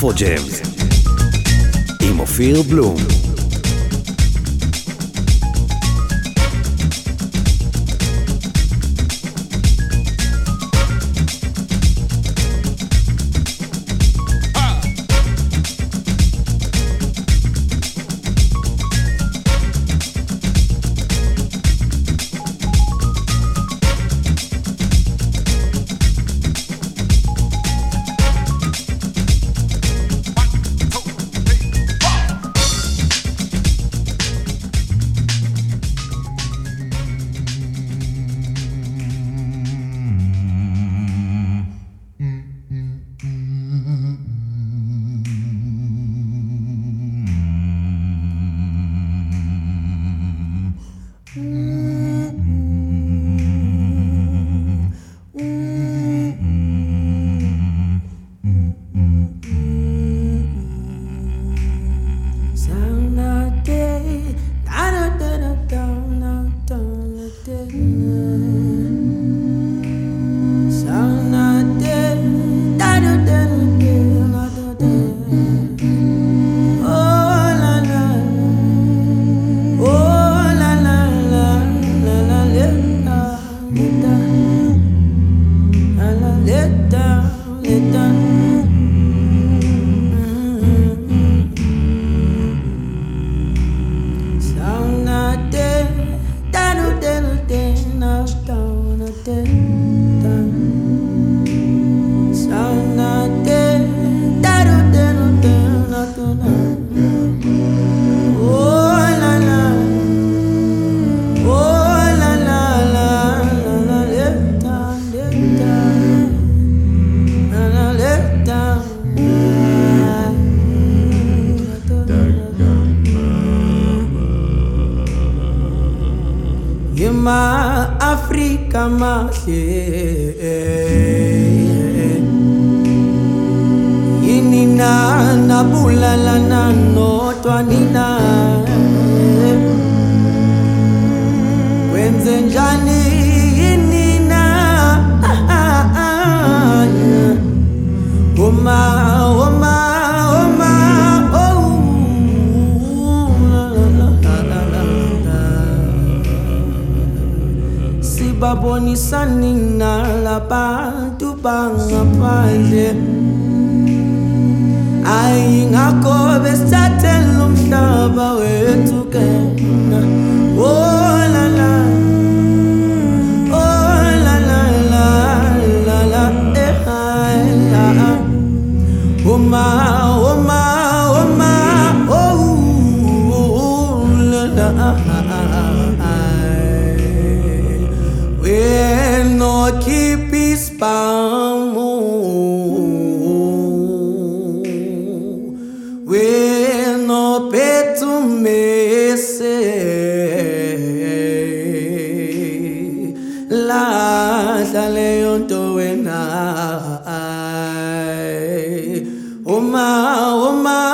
איפה ג'אמס, עם אופיר בלום. after amahle yini na nabulalana nodwa nina kwenze njani babonisa ninalabantu bangaphandle ayi ngakho besathenla umhlaba wethu kena oh. Oh my, oh my.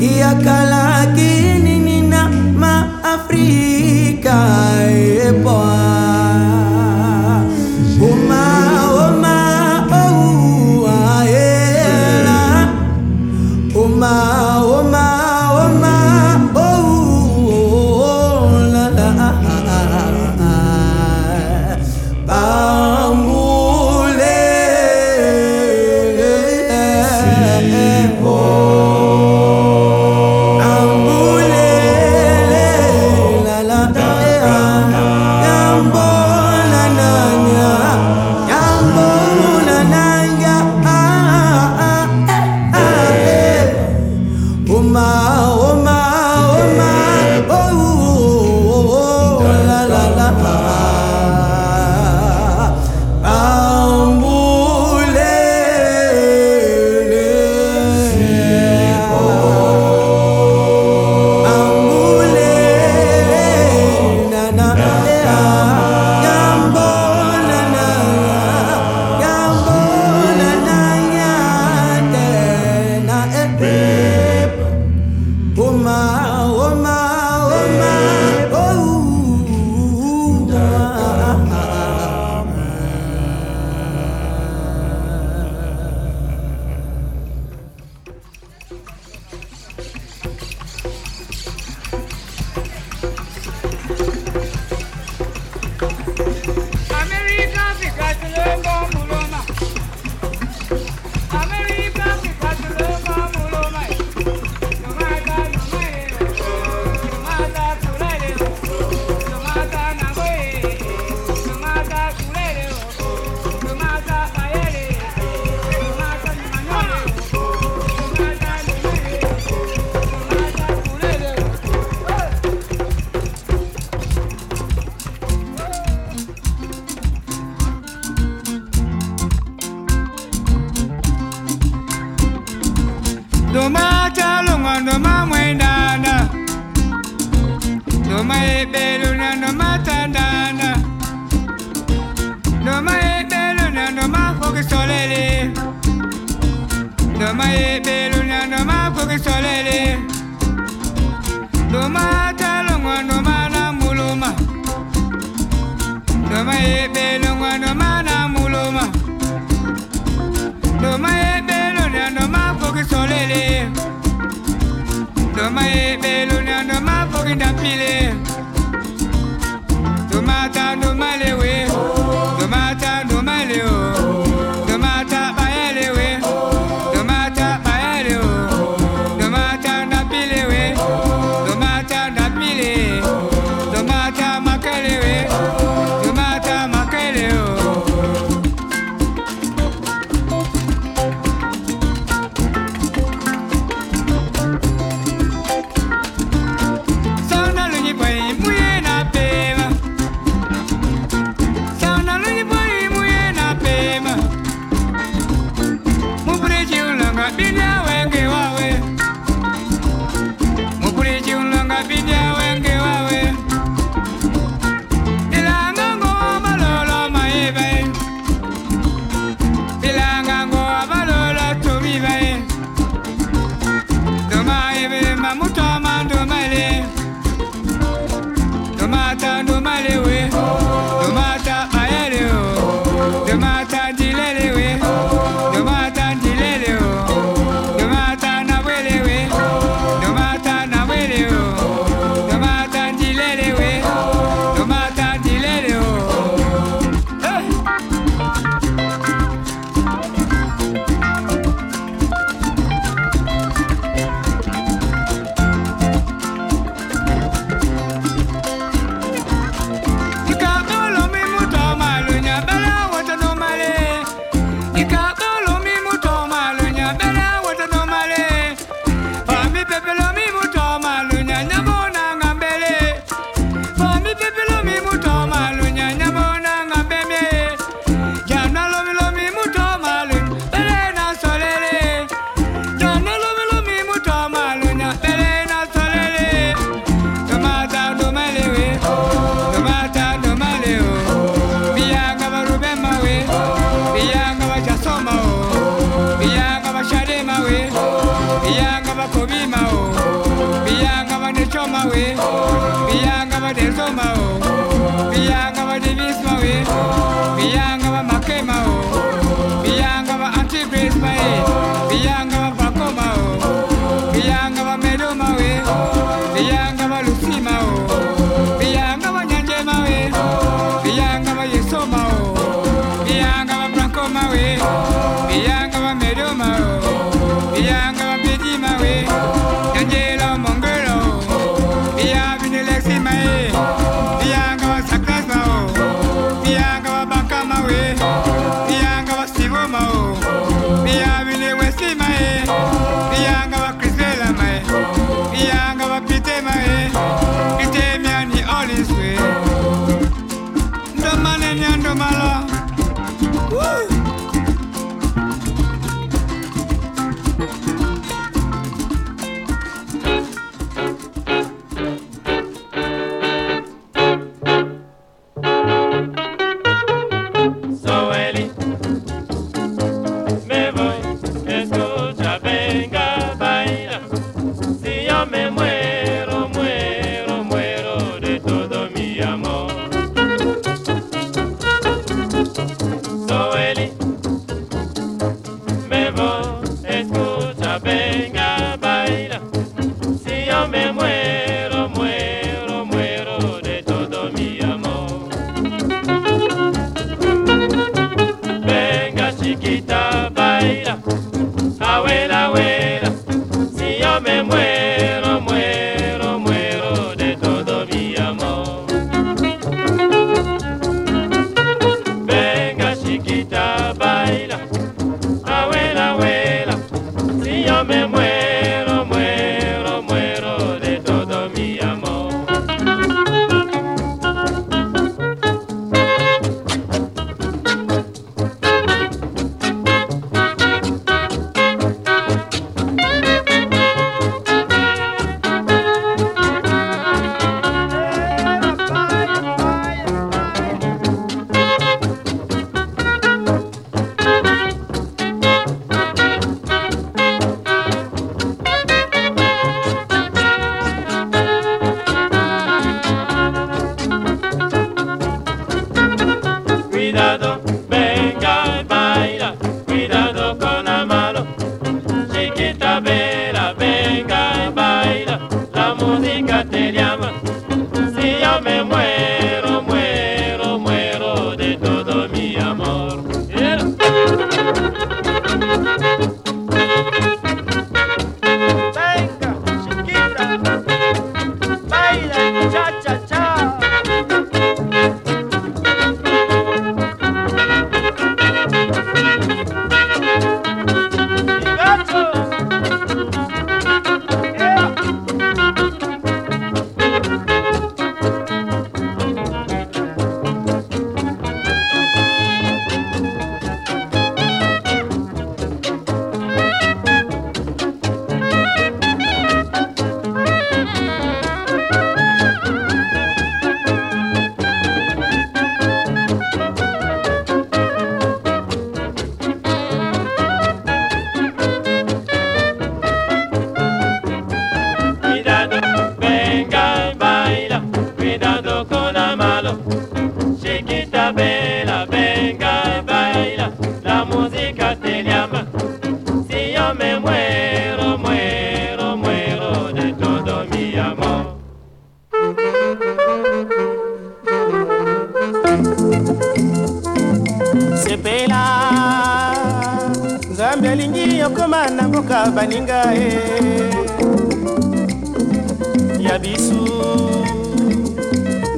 Kiakala kinini na ma-Afrika yeah, boy.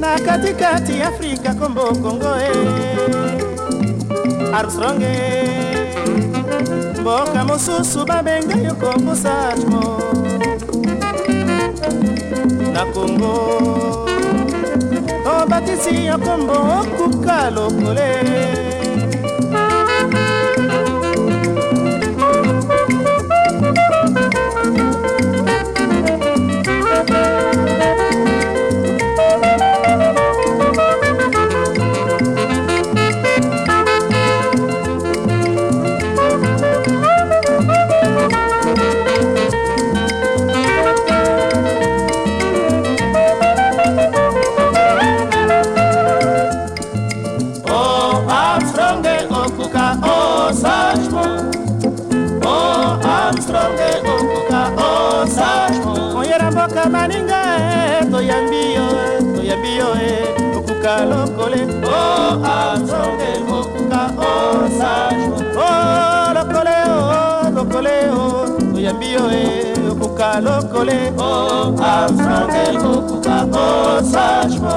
na katikati afrika kombo kongo e eh. armstronge mboka mosusu babenga yo kongo satmo na kongo obatisi yo kombo okuka lokole. nasembi yo e okoka lokole. Oh, o afrangel okoka oh, osagemo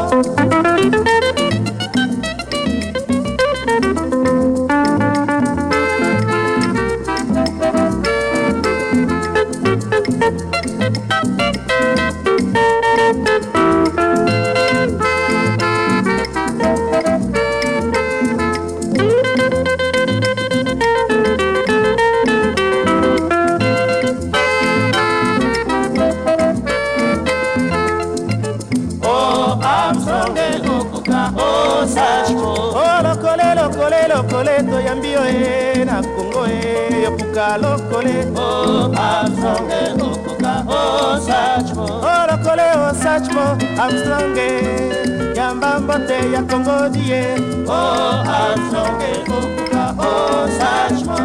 oyepuka lokole. Abstrange okoka osachmo olokole osachmo abstrange yamba mbote ya kongodie abstrange okoka osachmo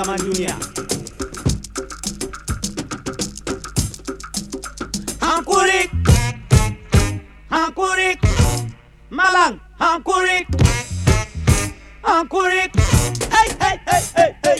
zaman dunia. Hankurik Hankurik Malang Hankurik Hankurik. Hey hey hey hey hey.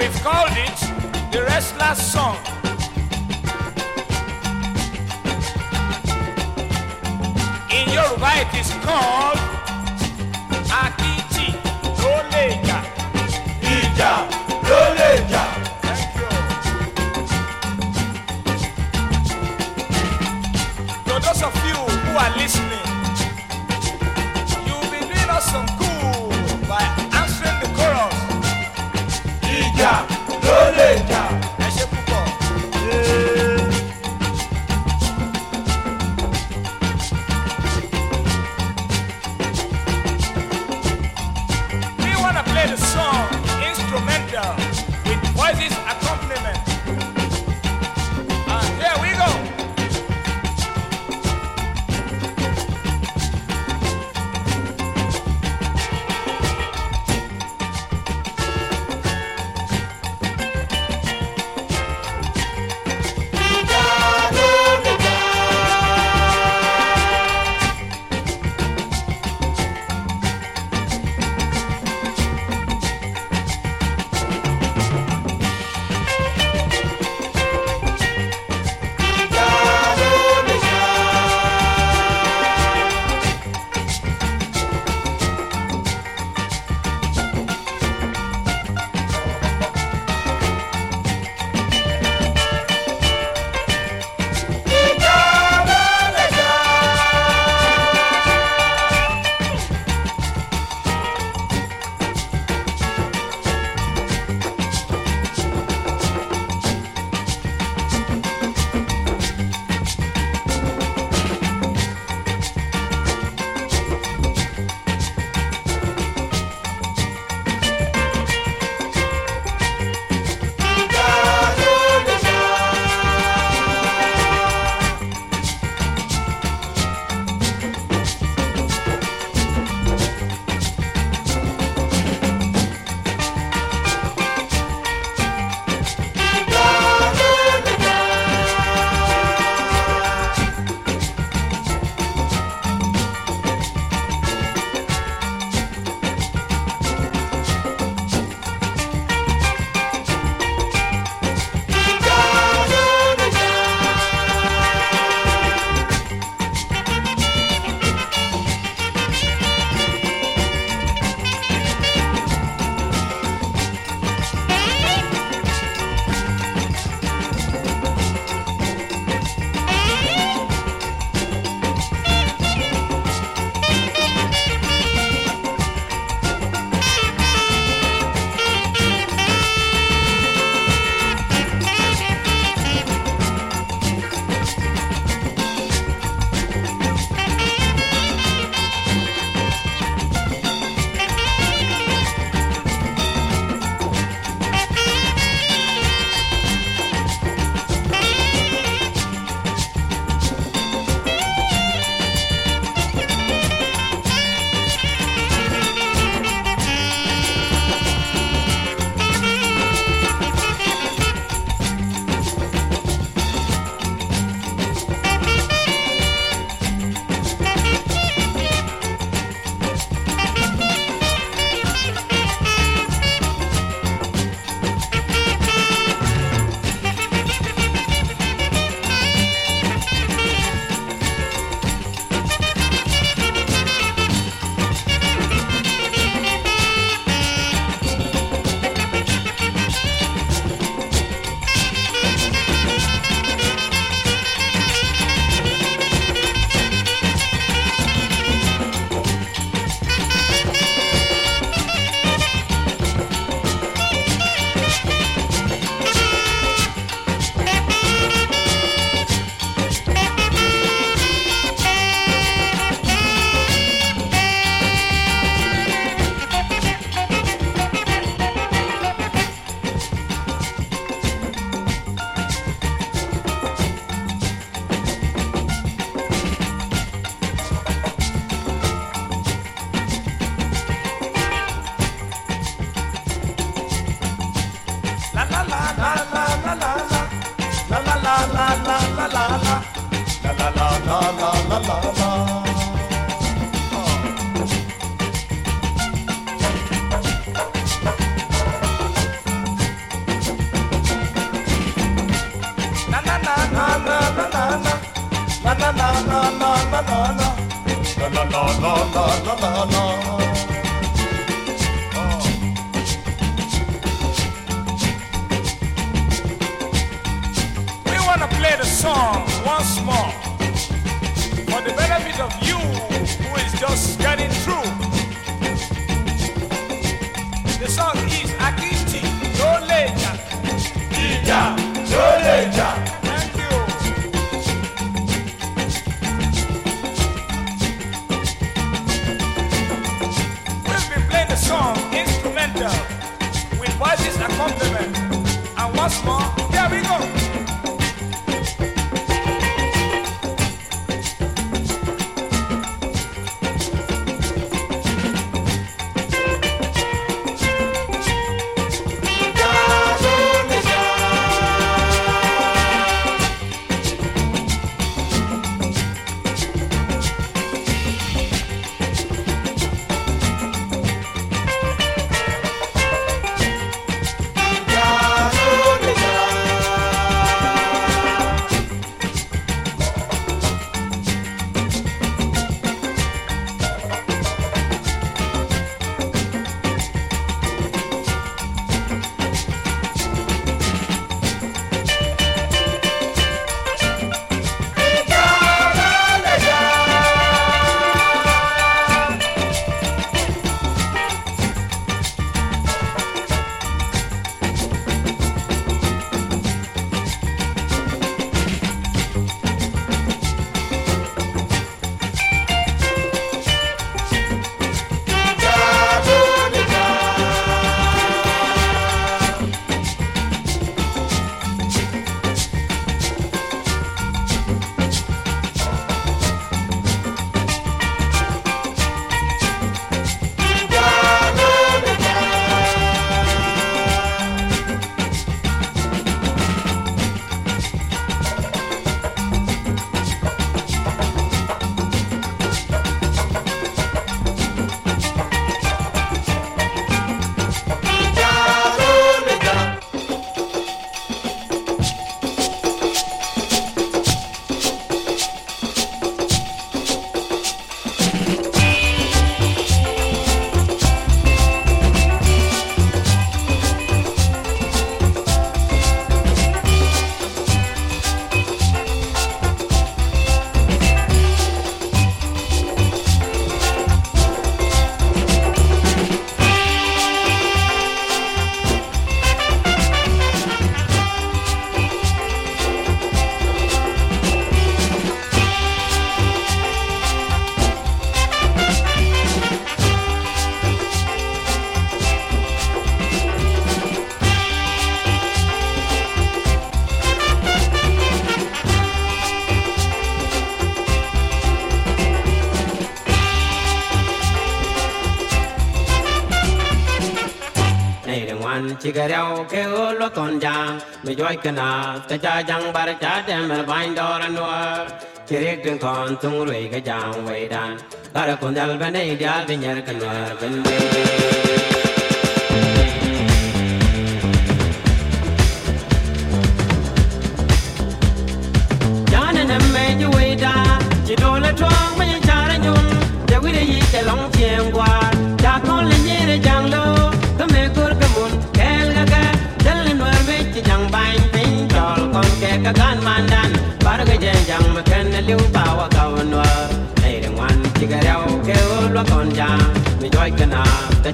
we've called it the restless Song. In Yoruba, it is called Akichi. Loleja. Ija Loleja. song. chigareo ke ulo tonja me joy kana ta cha jang bar cha de mer bain dor anwa kirik tung kon tung rui ga jang wei dan dar kon dal bane dia de nyer bên ben We mi joy kana ta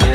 we